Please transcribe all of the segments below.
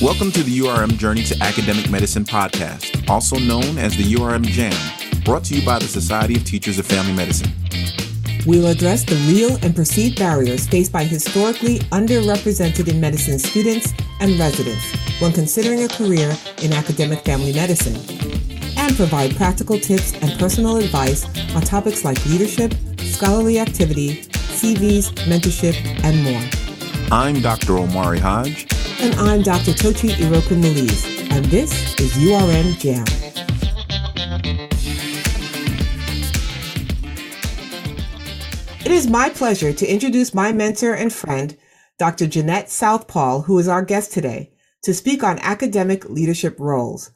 Welcome to the URM Journey to Academic Medicine podcast, also known as the URM Jam, brought to you by the Society of Teachers of Family Medicine. We'll address the real and perceived barriers faced by historically underrepresented in medicine students and residents when considering a career in academic family medicine, and provide practical tips and personal advice on topics like leadership, scholarly activity, CVs, mentorship, and more. I'm Dr. Omari Hodge. And I'm Dr. Tochi Iroku and this is URM Jam. It is my pleasure to introduce my mentor and friend, Dr. Jeannette South-Paul, who is our guest today, to speak on academic leadership roles.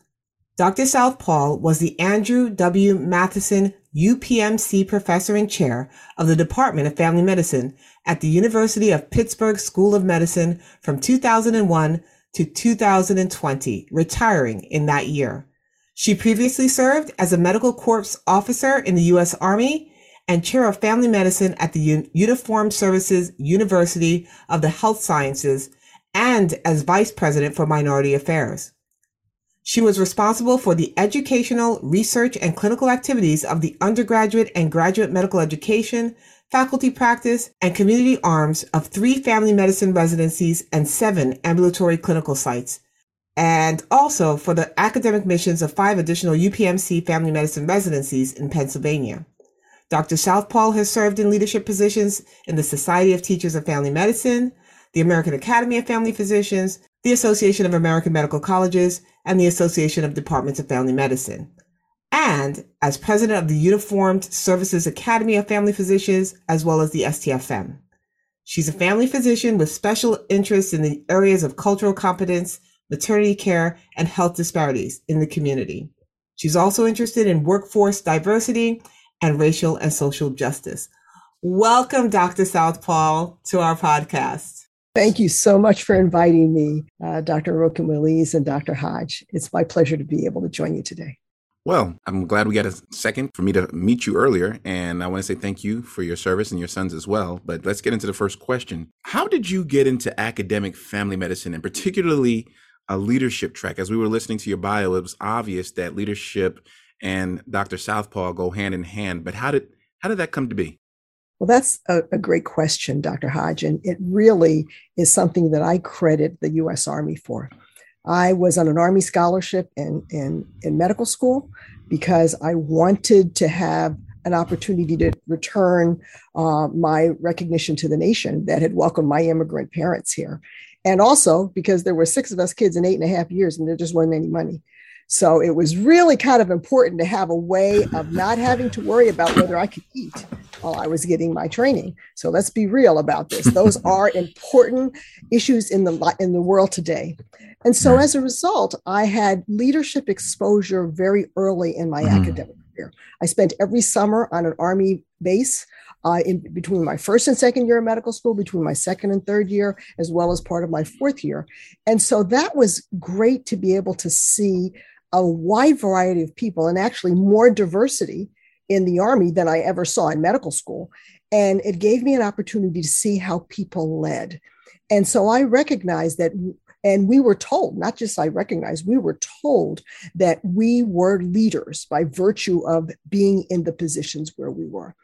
Dr. South-Paul was the Andrew W. Mathieson UPMC Professor and Chair of the Department of Family Medicine at the University of Pittsburgh School of Medicine from 2001 to 2020, retiring in that year. She previously served as a medical corps officer in the U.S. Army and chair of family medicine at the Uniformed Services University of the Health Sciences and as vice president for minority affairs. She was responsible for the educational, research, and clinical activities of the undergraduate and graduate medical education, faculty practice, and community arms of three family medicine residencies and seven ambulatory clinical sites, and also for the academic missions of five additional UPMC family medicine residencies in Pennsylvania. Dr. South-Paul has served in leadership positions in the Society of Teachers of Family Medicine, the American Academy of Family Physicians, the Association of American Medical Colleges, and the Association of Departments of Family Medicine. And as president of the Uniformed Services Academy of Family Physicians, as well as the STFM. She's a family physician with special interests in the areas of cultural competence, maternity care, and health disparities in the community. She's also interested in workforce diversity and racial and social justice. Welcome, Dr. South-Paul, to our podcast. Thank you so much for inviting me, uh, Dr. Iroku-Malize and Dr. Hodge. It's my pleasure to be able to join you today. Well, I'm glad we got a second for me to meet you earlier. And I want to say thank you for your service and your sons as well. But let's get into the first question. How did you get into academic family medicine and particularly a leadership track? As we were listening to your bio, it was obvious that leadership and Dr. South-Paul go hand in hand. But how did how did that come to be? Well, that's a, a, great question, Dr. Hodge. And it really is something that I credit the US Army for. I was on an Army scholarship in, in, in medical school because I wanted to have an opportunity to return uh, my recognition to the nation that had welcomed my immigrant parents here. And also because there were six of us kids in eight and a half years and there just wasn't any money. So it was really kind of important to have a way of not having to worry about whether I could eat while I was getting my training. So let's be real about this. Those are important issues in the in the world today. And so as a result, I had leadership exposure very early in my mm. academic career. I spent every summer on an army base uh, in between my first and second year of medical school, between my second and third year, as well as part of my fourth year. And so that was great to be able to see a wide variety of people and actually more diversity in the Army than I ever saw in medical school. And it gave me an opportunity to see how people led. And so I recognized that, and we were told, not just I recognized, we were told that we were leaders by virtue of being in the positions where we were.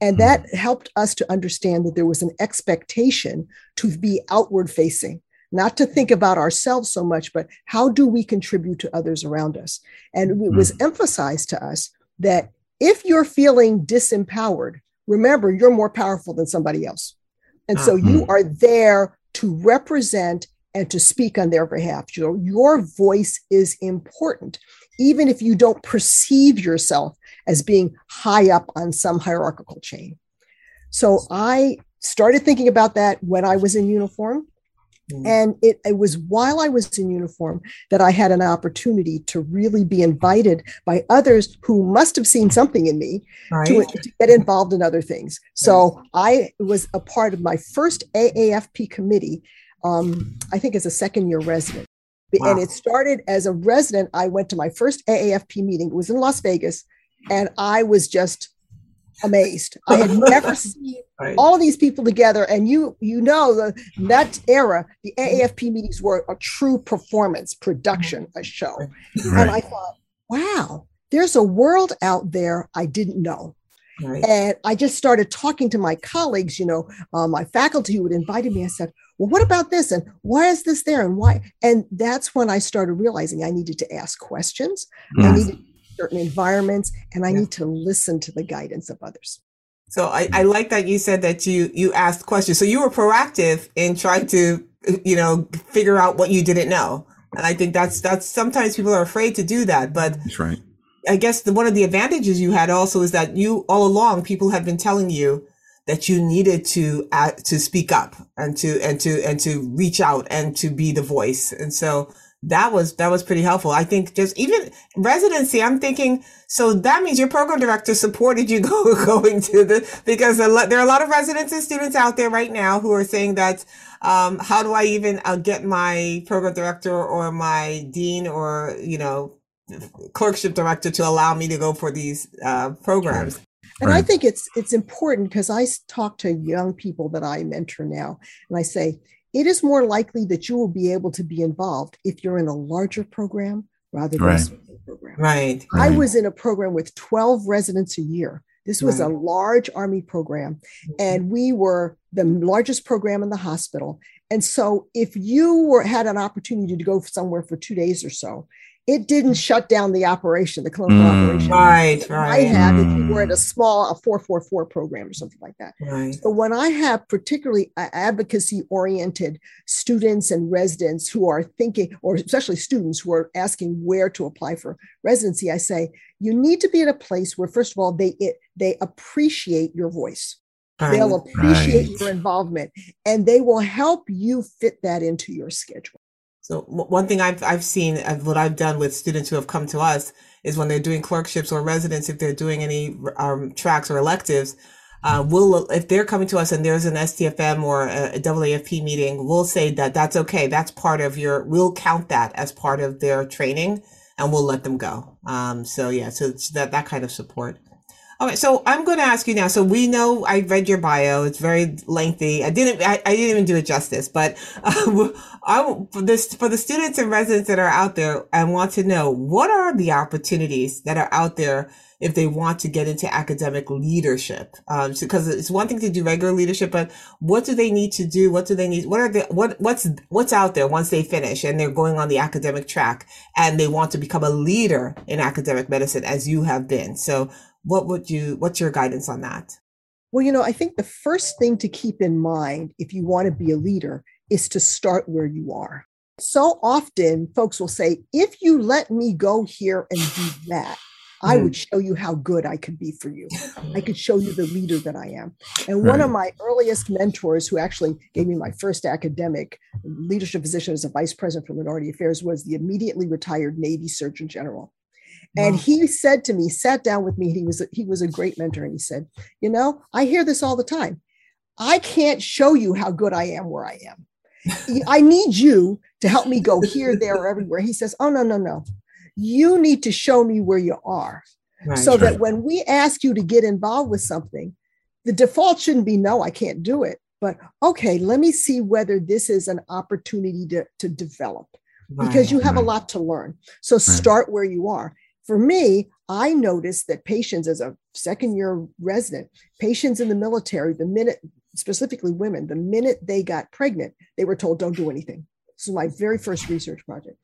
And hmm. that helped us to understand that there was an expectation to be outward facing not to think about ourselves so much, but how do we contribute to others around us? And it mm-hmm. was emphasized to us that if you're feeling disempowered, remember you're more powerful than somebody else. And so mm-hmm. you are there to represent and to speak on their behalf. Your, your voice is important, even if you don't perceive yourself as being high up on some hierarchical chain. So I started thinking about that when I was in uniform. Mm. And it, it was while I was in uniform that I had an opportunity to really be invited by others who must have seen something in me right. to, to, get involved in other things. So I was a part of my first AAFP committee, um, I think as a second year resident. Wow. And it started as a resident. I went to my first AAFP meeting. It was in Las Vegas. And I was just amazed. I had never seen right. all these people together. And you you know the that era, the AAFP meetings were a true performance production, a show. Right. And I thought, wow, there's a world out there I didn't know. Right. And I just started talking to my colleagues, you know, uh, my faculty who would invited me. I said, well, what about this? And why is this there? And why? And that's when I started realizing I needed to ask questions. Mm. I needed certain environments and I yeah. need to listen to the guidance of others. So I, I like that you said that you you asked questions. So you were proactive in trying to you know figure out what you didn't know. And I think that's that's sometimes people are afraid to do that. But that's right. I guess the, one of the advantages you had also is that you all along people have been telling you that you needed to uh, to speak up and to and to and to reach out and to be the voice. And so that was that was pretty helpful. I think just even residency, I'm thinking so that means your program director supported you go, going to the because there are a lot of residents and students out there right now who are saying that um, how do I even uh, get my program director or my dean or you know clerkship director to allow me to go for these uh, programs? And right. I think it's it's important because I talk to young people that I mentor now, and I say it is more likely that you will be able to be involved if you're in a larger program rather than right. a smaller program. Right. I was in a program with 12 residents a year. This was right. a large Army program, mm-hmm. and we were the largest program in the hospital. And so, if you were had an opportunity to go somewhere for two days or so, it didn't shut down the operation, the clinical mm. operation. Right, right. I have mm. if you were at a small, a 444 program or something like that. Right. So when I have particularly advocacy oriented students and residents who are thinking, or especially students who are asking where to apply for residency, I say, you need to be at a place where, first of all, they, it, they appreciate your voice. Right. They'll appreciate right. your involvement and they will help you fit that into your schedule. So one thing I've I've seen uh, what I've done with students who have come to us is when they're doing clerkships or residents, if they're doing any um, tracks or electives, uh, we'll if they're coming to us and there's an STFM or a, WAFP meeting, we'll say that that's okay. That's part of your. We'll count that as part of their training, and we'll let them go. Um, so yeah, so that that kind of support. Okay, so I'm going to ask you now. So we know I read your bio; it's very lengthy. I didn't, I, I didn't even do it justice. But uh, I, for this, for the students and residents that are out there, I want to know what are the opportunities that are out there if they want to get into academic leadership. Um, because it's one thing to do regular leadership, but what do they need to do? What do they need? What are the what what's what's out there once they finish and they're going on the academic track and they want to become a leader in academic medicine, as you have been. So what would you what's your guidance on that well you know i think the first thing to keep in mind if you want to be a leader is to start where you are so often folks will say if you let me go here and do that I would mm. show you how good I could be for you. I could show you the leader that I am. And one of my earliest mentors, who actually gave me my first academic leadership position as a vice president for minority affairs, was the immediately retired Navy Surgeon General. And he said to me, sat down with me. He was a, he was a great mentor, and he said, "You know, I hear this all the time. I can't show you how good I am where I am. I need you to help me go here, there, or everywhere." He says, "Oh no, no, no. You need to show me where you are, right, so right. that when we ask you to get involved with something, the default shouldn't be no, I can't do it." But okay, let me see whether this is an opportunity to, to develop because you have a lot to learn. So start where you are for me, I noticed that patients, as a second year resident, patients in the military, the minute, specifically women, the minute they got pregnant, they were told, don't do anything. This my very first research project.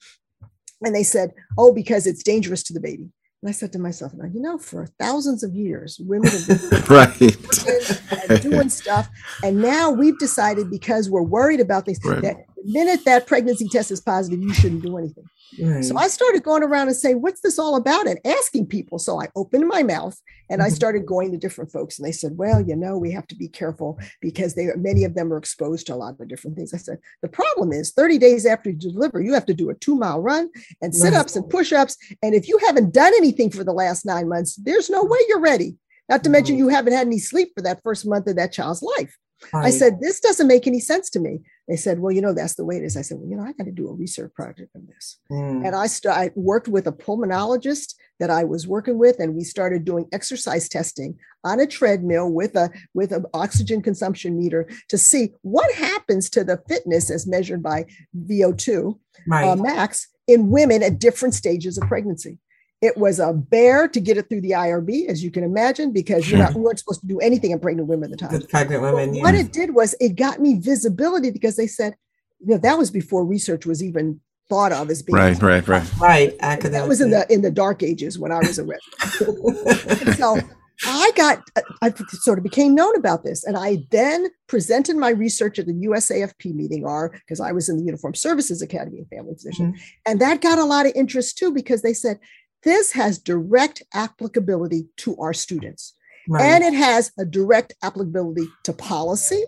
And they said, oh, because it's dangerous to the baby. And I said to myself, now, you know, for thousands of years, women have been right. doing stuff. And now we've decided because we're worried about things right. that minute that pregnancy test is positive, you shouldn't do anything. Right. So I started going around and saying, What's this all about? and asking people. So I opened my mouth and I mm-hmm. started going to different folks. And they said, Well, you know, we have to be careful because they many of them are exposed to a lot of different things. I said, The problem is 30 days after you deliver, you have to do a two mile run and sit ups and push ups. And if you haven't done anything for the last nine months, there's no way you're ready. Not to mention, you haven't had any sleep for that first month of that child's life. Right. I said, This doesn't make any sense to me. They said, Well, you know, that's the way it is. I said, Well, you know, I got to do a research project on this. Mm. And I, st- I worked with a pulmonologist that I was working with, and we started doing exercise testing on a treadmill with a with an oxygen consumption meter to see what happens to the fitness as measured by VO2 uh, right. uh, max in women at different stages of pregnancy. It was a bear to get it through the IRB, as you can imagine, because you're not, we weren't supposed to do anything in pregnant women at the time. pregnant women. Yeah. What it did was it got me visibility because they said, you know, that was before research was even thought of as being right, right, right, right. Academic. That was in the in the dark ages when I was a resident. so I got, I sort of became known about this. And I then presented my research at the USAFP meeting, or because I was in the Uniform Services Academy of Family Physician. Mm-hmm. And that got a lot of interest too, because they said, this has direct applicability to our students. Right. And it has a direct applicability to policy.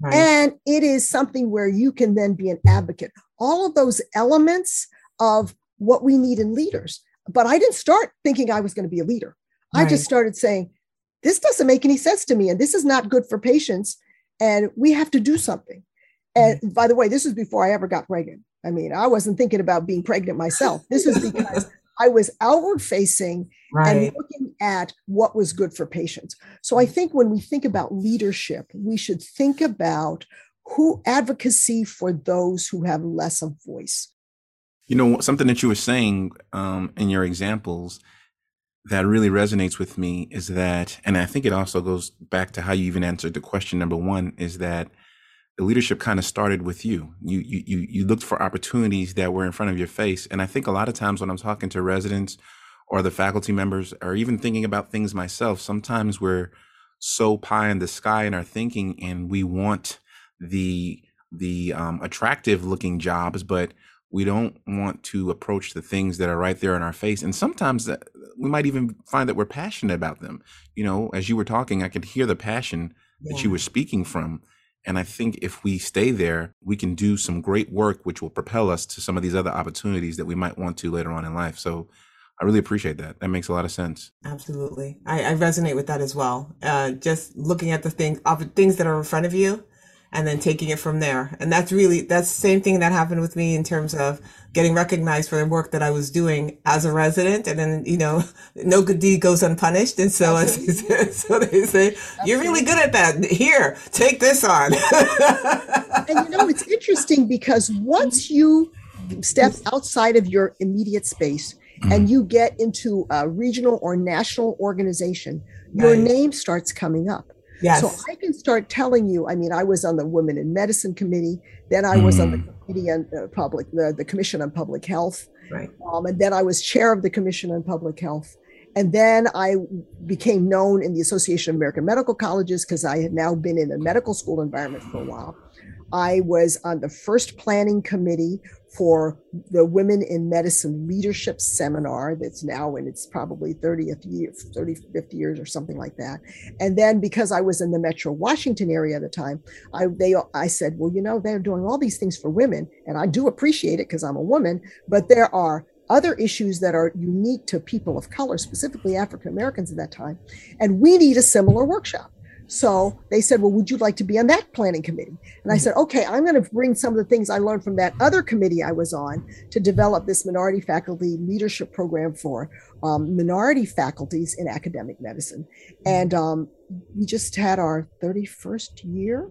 Right. And it is something where you can then be an advocate. All of those elements of what we need in leaders. But I didn't start thinking I was going to be a leader. Right. I just started saying, this doesn't make any sense to me, and this is not good for patients, and we have to do something. And mm-hmm. by the way, this was before I ever got pregnant. I mean, I wasn't thinking about being pregnant myself. This is because I was outward facing right. and looking at what was good for patients. So I think when we think about leadership, we should think about who advocacy for those who have less of voice. You know, something that you were saying um, in your examples that really resonates with me is that, and I think it also goes back to how you even answered the question number one, is that the leadership kind of started with you. You you you you looked for opportunities that were in front of your face. And I think a lot of times when I'm talking to residents or the faculty members or even thinking about things myself, sometimes we're so pie in the sky in our thinking and we want the the um, attractive looking jobs, but we don't want to approach the things that are right there in our face. And sometimes that, we might even find that we're passionate about them. You know, as you were talking, I could hear the passion yeah. that you were speaking from. And I think if we stay there, we can do some great work, which will propel us to some of these other opportunities that we might want to later on in life. So I really appreciate that. That makes a lot of sense. Absolutely. I, I resonate with that as well. Uh, just looking at the things, things that are in front of you and then taking it from there. And that's really, that's the same thing that happened with me in terms of getting recognized for the work that I was doing as a resident. And then, you know, no good deed goes unpunished. And so, as they say, so they say, you're really good at that. Here, take this on. and you know, it's interesting because once you step outside of your immediate space, and mm-hmm. you get into a regional or national organization, your right. name starts coming up. Yes. So I can start telling you. I mean, I was on the Women in Medicine Committee. Then I was on the mm. Committee on uh, Public, the, the Commission on Public Health. Right. Um, and then I was chair of the Commission on Public Health. And then I became known in the Association of American Medical Colleges because I had now been in a medical school environment for a while. I was on the first planning committee for the Women in Medicine Leadership Seminar that's now in its probably 30th year, 35th years or something like that. And then because I was in the Metro Washington area at the time, I they I said, well, you know, they're doing all these things for women, and I do appreciate it because I'm a woman, but there are other issues that are unique to people of color, specifically African Americans at that time, and we need a similar workshop. So they said, Well, would you like to be on that planning committee? And I mm-hmm. said, Okay, I'm going to bring some of the things I learned from that other committee I was on to develop this minority faculty leadership program for um, minority faculties in academic medicine. Mm-hmm. And um, we just had our 31st year.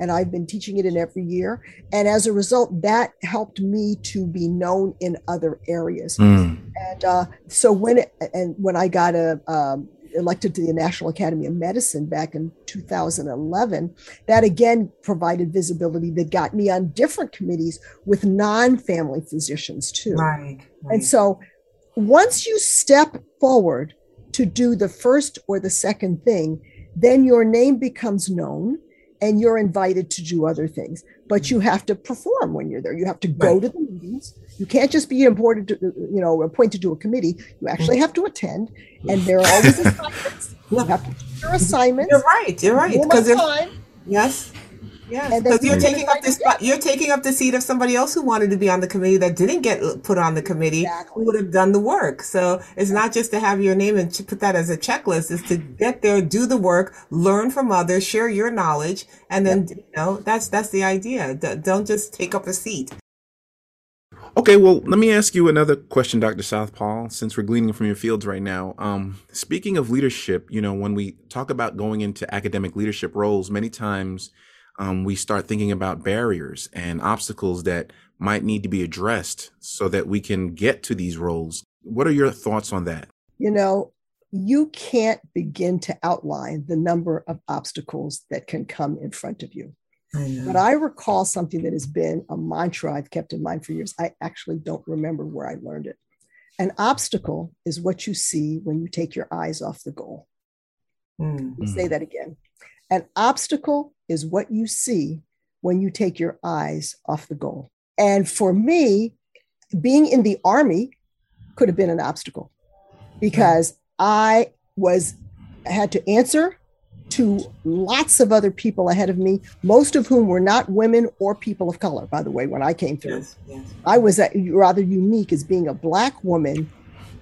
And I've been teaching it in every year. And as a result, that helped me to be known in other areas. Mm. And uh, so when it, and when I got a um, elected to the National Academy of Medicine back in 2011, that again provided visibility that got me on different committees with non family physicians too. Right, right. And so once you step forward to do the first or the second thing, then your name becomes known and you're invited to do other things. But you have to perform when you're there. You have to go right. to the meetings. You can't just be appointed to, you know, appointed to a committee. You actually have to attend, and there are always assignments. You have to do your assignments You're right. You're right. Because time. Yes. Yeah, because you're taking up the spot. You're taking up the seat of somebody else who wanted to be on the committee that didn't get put on the committee, exactly. who would have done the work. So it's not just to have your name and to put that as a checklist. It's to get there, do the work, learn from others, share your knowledge, and then yep. you know that's that's the idea. Don't just take up a seat. Okay, well, let me ask you another question, Dr. South-Paul, since we're gleaning from your fields right now. Um, speaking of leadership, you know, when we talk about going into academic leadership roles, many times um, we start thinking about barriers and obstacles that might need to be addressed so that we can get to these roles. What are your thoughts on that? You know, you can't begin to outline the number of obstacles that can come in front of you. I but I recall something that has been a mantra I've kept in mind for years. I actually don't remember where I learned it. An obstacle is what you see when you take your eyes off the goal. Mm-hmm. Say that again. An obstacle is what you see when you take your eyes off the goal. And for me, being in the army could have been an obstacle because I was had to answer to lots of other people ahead of me, most of whom were not women or people of color, by the way, when I came through. Yes, yes. I was rather unique as being a Black woman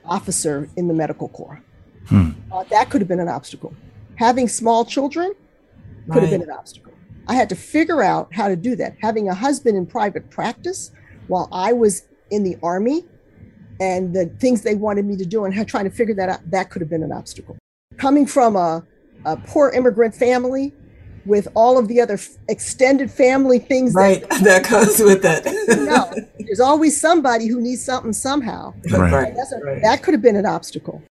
officer in the medical corps. Hmm. Uh, that could have been an obstacle. Having small children could have been an obstacle. I had to figure out how to do that. Having a husband in private practice while I was in the army and the things they wanted me to do and trying to figure that out, that could have been an obstacle. Coming from a a poor immigrant family with all of the other f- extended family things right that, that goes with it no there's always somebody who needs something somehow right. A, right. that could have been an obstacle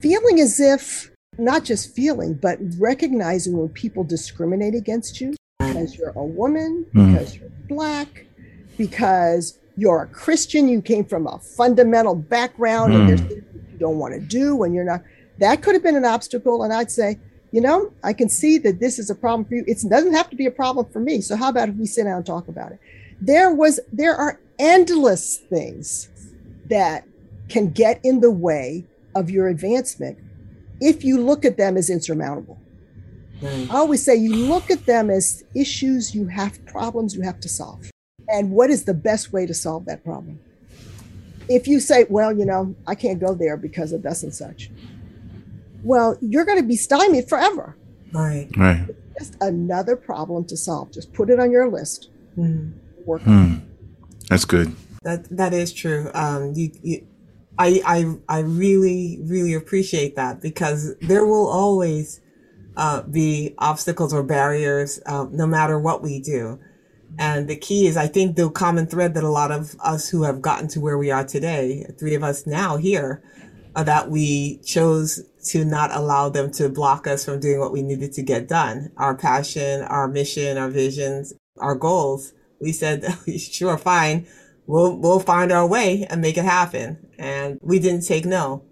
feeling as if not just feeling but recognizing when people discriminate against you because you're a woman mm. because you're black because you're a christian you came from a fundamental background mm. and there's things you don't want to do when you're not that could have been an obstacle and i'd say you know, I can see that this is a problem for you. It doesn't have to be a problem for me. So how about if we sit down and talk about it? There was, there are endless things that can get in the way of your advancement if you look at them as insurmountable. Mm. I always say you look at them as issues you have, problems you have to solve. And what is the best way to solve that problem? If you say, well, you know, I can't go there because of this and such, well, you're going to be stymied forever. Right. Right. It's just another problem to solve. Just put it on your list. Mm. Work. Mm. That's good. That that is true. Um, you, you, I, I, I really, really appreciate that because there will always uh, be obstacles or barriers, uh, no matter what we do. And the key is, I think, the common thread that a lot of us who have gotten to where we are today, three of us now here, uh, that we chose to not allow them to block us from doing what we needed to get done. Our passion, our mission, our visions, our goals. We said, sure, fine. We'll, we'll find our way and make it happen. And we didn't take no.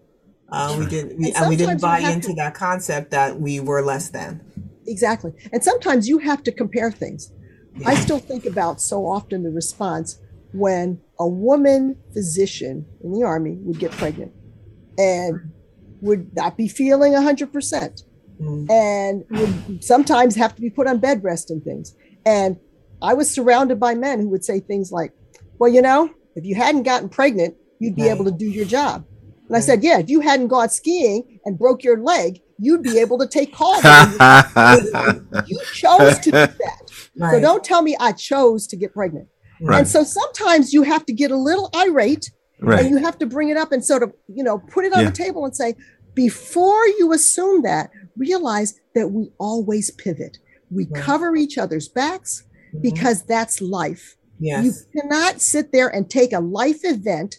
Uh, we didn't, we, and, and we didn't buy into to, that concept that we were less than. Exactly. And sometimes you have to compare things. Yeah. I still think about so often the response when a woman physician in the army would get pregnant and would not be feeling 100% mm. and would sometimes have to be put on bed rest and things. And I was surrounded by men who would say things like, Well, you know, if you hadn't gotten pregnant, you'd be right. able to do your job. And I said, Yeah, if you hadn't gone skiing and broke your leg, you'd be able to take calls. you chose to do that. Right. So don't tell me I chose to get pregnant. Right. And so sometimes you have to get a little irate Right. And you have to bring it up and sort of, you know, put it on yeah. the table and say, before you assume that, realize that we always pivot. We cover each other's backs mm-hmm. because that's life. Yes. You cannot sit there and take a life event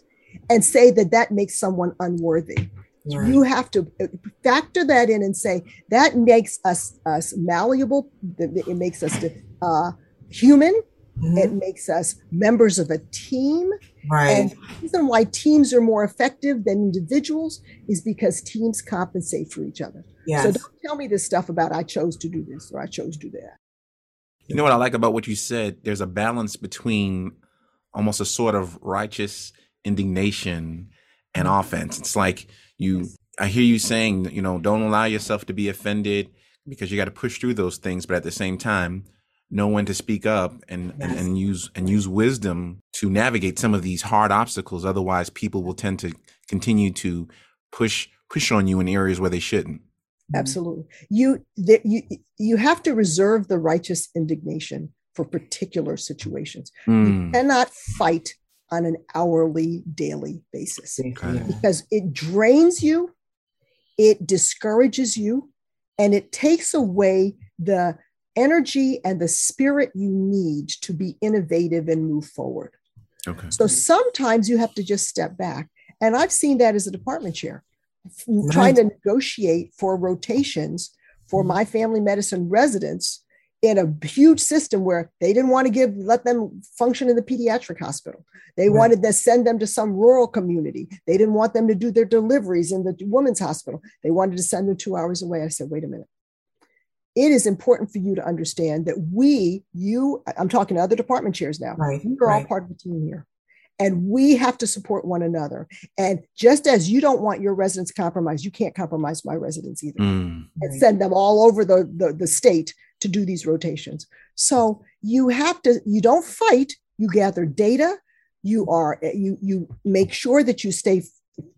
and say that that makes someone unworthy. Right. You have to uh, factor that in and say that makes us us malleable. It makes us uh, human. Mm-hmm. It makes us members of a team. Right. And the reason why teams are more effective than individuals is because teams compensate for each other. Yes. So don't tell me this stuff about I chose to do this or I chose to do that. You know what I like about what you said? There's a balance between almost a sort of righteous indignation and mm-hmm. offense. It's like you I hear you saying, you know, don't allow yourself to be offended because you got to push through those things, but at the same time, know when to speak up and, yes. and, and use and use wisdom to navigate some of these hard obstacles. Otherwise, people will tend to continue to push push on you in areas where they shouldn't. Absolutely, you the, you you have to reserve the righteous indignation for particular situations. Mm. You cannot fight on an hourly, daily basis okay. because it drains you, it discourages you, and it takes away the energy and the spirit you need to be innovative and move forward. Okay. So sometimes you have to just step back. And I've seen that as a department chair, right. trying to negotiate for rotations for mm-hmm. my family medicine residents in a huge system where they didn't want to give let them function in the pediatric hospital they right. wanted to send them to some rural community they didn't want them to do their deliveries in the women's hospital they wanted to send them two hours away i said wait a minute it is important for you to understand that we you i'm talking to other department chairs now right. we're right. all part of the team here and we have to support one another. And just as you don't want your residents compromised, you can't compromise my residents either mm. and send them all over the, the, the state to do these rotations. So you have to, you don't fight, you gather data, you are, you, you make sure that you stay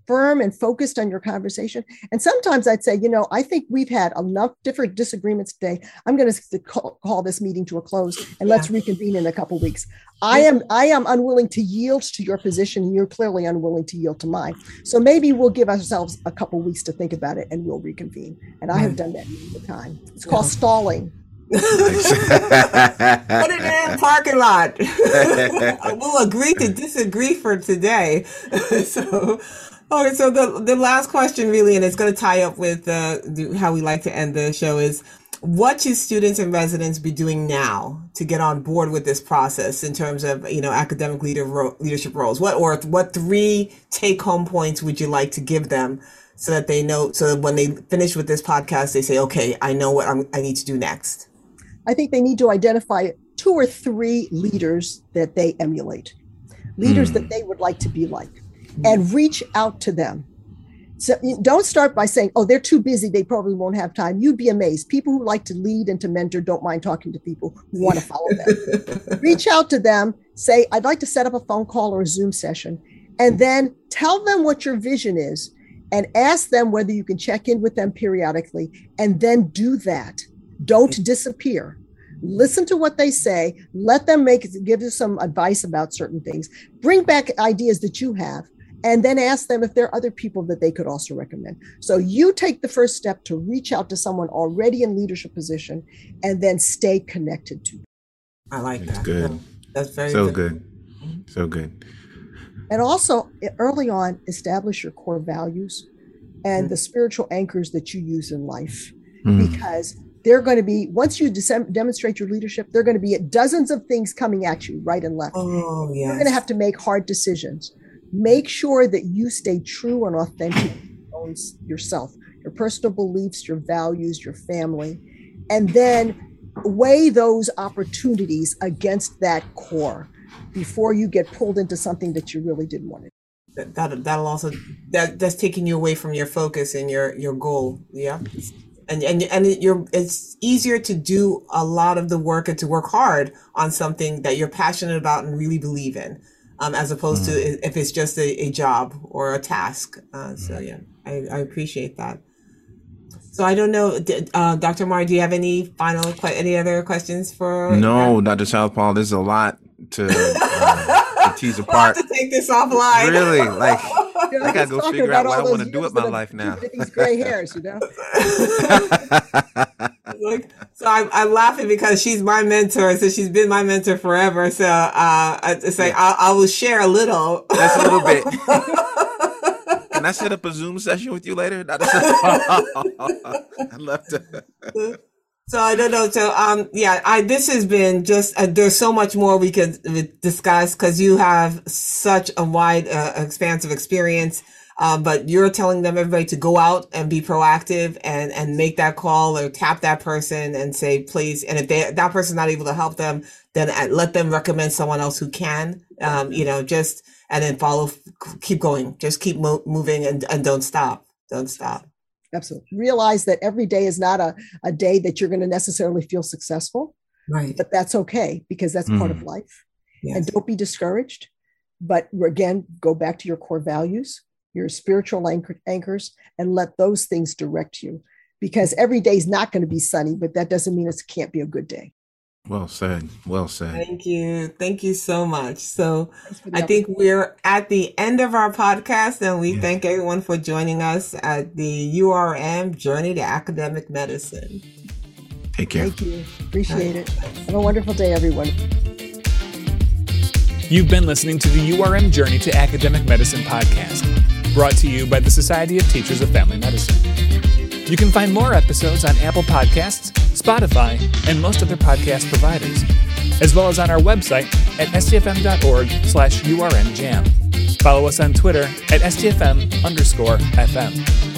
firm and focused on your conversation. And sometimes I'd say, you know, I think we've had enough different disagreements today. I'm going to call, call this meeting to a close and let's reconvene in a couple weeks. I am I am unwilling to yield to your position. And you're clearly unwilling to yield to mine. So maybe we'll give ourselves a couple weeks to think about it and we'll reconvene. And I have done that all the time. It's called yeah. stalling. Put it in the parking lot. we'll agree to disagree for today. so Okay, so the the last question really, and it's going to tie up with uh, how we like to end the show is, what should students and residents be doing now to get on board with this process in terms of you know academic leader ro- leadership roles? What or what three take home points would you like to give them so that they know so that when they finish with this podcast, they say, okay, I know what I'm, I need to do next. I think they need to identify two or three leaders that they emulate, leaders mm. that they would like to be like and reach out to them. So don't start by saying, oh, they're too busy. They probably won't have time. You'd be amazed. People who like to lead and to mentor don't mind talking to people who want to follow them. reach out to them, say, I'd like to set up a phone call or a Zoom session, and then tell them what your vision is and ask them whether you can check in with them periodically and then do that. Don't disappear listen to what they say let them make give you some advice about certain things bring back ideas that you have and then ask them if there are other people that they could also recommend. So you take the first step to reach out to someone already in leadership position and then stay connected to them. I like That's that. good. That's very so good. good. So good. And also early on, establish your core values and mm the spiritual anchors that you use in life mm because they're going to be once you demonstrate your leadership they're going to be dozens of things coming at you right and left oh yeah you're going to have to make hard decisions make sure that you stay true and authentic yourself, your personal beliefs, your values, your family, and then weigh those opportunities against that core before you get pulled into something that you really didn't want to. That, that that'll also that that's taking you away from your focus and your your goal. Yeah. And, and and you're it's easier to do a lot of the work and to work hard on something that you're passionate about and really believe in um, as opposed mm. to if it's just a, a job or a task. Uh, so yeah, I, I appreciate that. So I don't know, uh, Dr. Mar, do you have any final, any other questions for? No, Dr. South-Paul. There's a lot to, uh, to tease apart. We'll to take this offline. Really, like I gotta go figure out what I want to do with my life now. These gray hairs, you know. like, so I, I'm laughing because she's my mentor. So she's been my mentor forever. So uh, it's like I, I will share a little. That's a little bit. Can I set up a Zoom session with you later? I'd love to. So I don't know. So um, yeah, I this has been just uh, there's so much more we could discuss because you have such a wide, uh, expansive experience. Um, but you're telling them everybody to go out and be proactive and and make that call or tap that person and say please. And if they that person's not able to help them, then uh, let them recommend someone else who can. Um, you know, just and then follow, keep going, just keep mo- moving and and don't stop, don't stop. Absolutely. Realize that every day is not a, a day that you're going to necessarily feel successful, Right. But that's okay because that's mm. part of mm. life. Yes. And don't be discouraged. But again, go back to your core values, your spiritual anchor- anchors, and let those things direct you. Because every day is not going to be sunny, but that doesn't mean it can't be a good day. Well said. Well said. Thank you. Thank you so much. So I think we're at the end of our podcast and we yes. thank everyone for joining us at the URM Journey to Academic Medicine. Take care. Thank you. Appreciate right. it. Have a wonderful day, everyone. You've been listening to the URM Journey to Academic Medicine podcast, brought to you by the Society of Teachers of Family Medicine. You can find more episodes on Apple Podcasts, Spotify, and most other podcast providers, as well as on our website at stfm.org slash urmjam. Follow us on Twitter at stfm underscore fm.